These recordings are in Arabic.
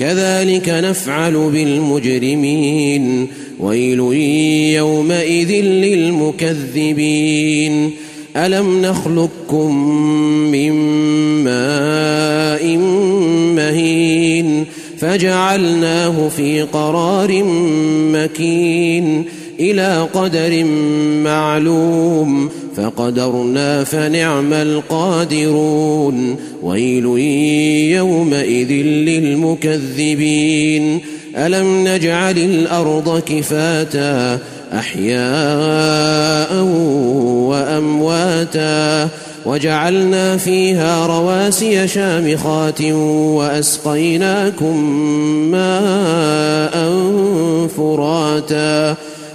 كذلك نفعل بالمجرمين. ويل يومئذ للمكذبين. ألم نخلقكم من ماء مهين؟ فجعلناه في قرار مكين. إلى قدر معلوم فقدرنا فنعم القادرون ويل يومئذ للمكذبين. ألم نجعل الأرض كفاتا أحياء وأمواتا وجعلنا فيها رواسي شامخات وأسقيناكم ماء فراتا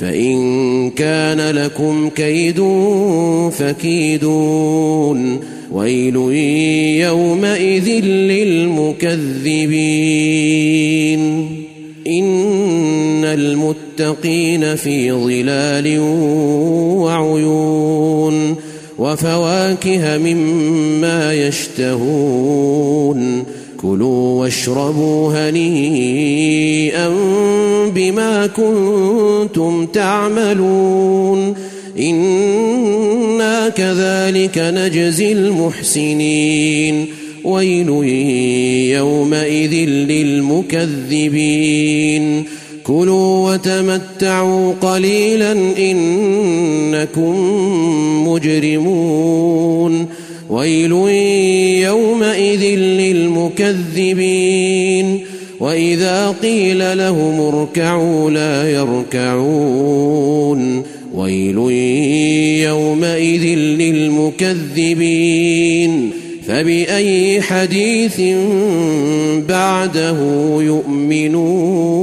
فإن كان لكم كيد فكيدون. ويل يومئذ للمكذبين. إن المتقين في ظلال وعيون. وفواكه مما يشتهون. كلوا واشربوا هنيئا بما كنتم تعملون. إنا كذلك نجزي المحسنين. ويل يومئذ للمكذبين. كلوا وتمتعوا قليلا إنكم مجرمون. ويل يومئذ للمكذبين وإذا قيل لهم اركعوا لا يركعون ويل يومئذ للمكذبين فبأي حديث بعده يؤمنون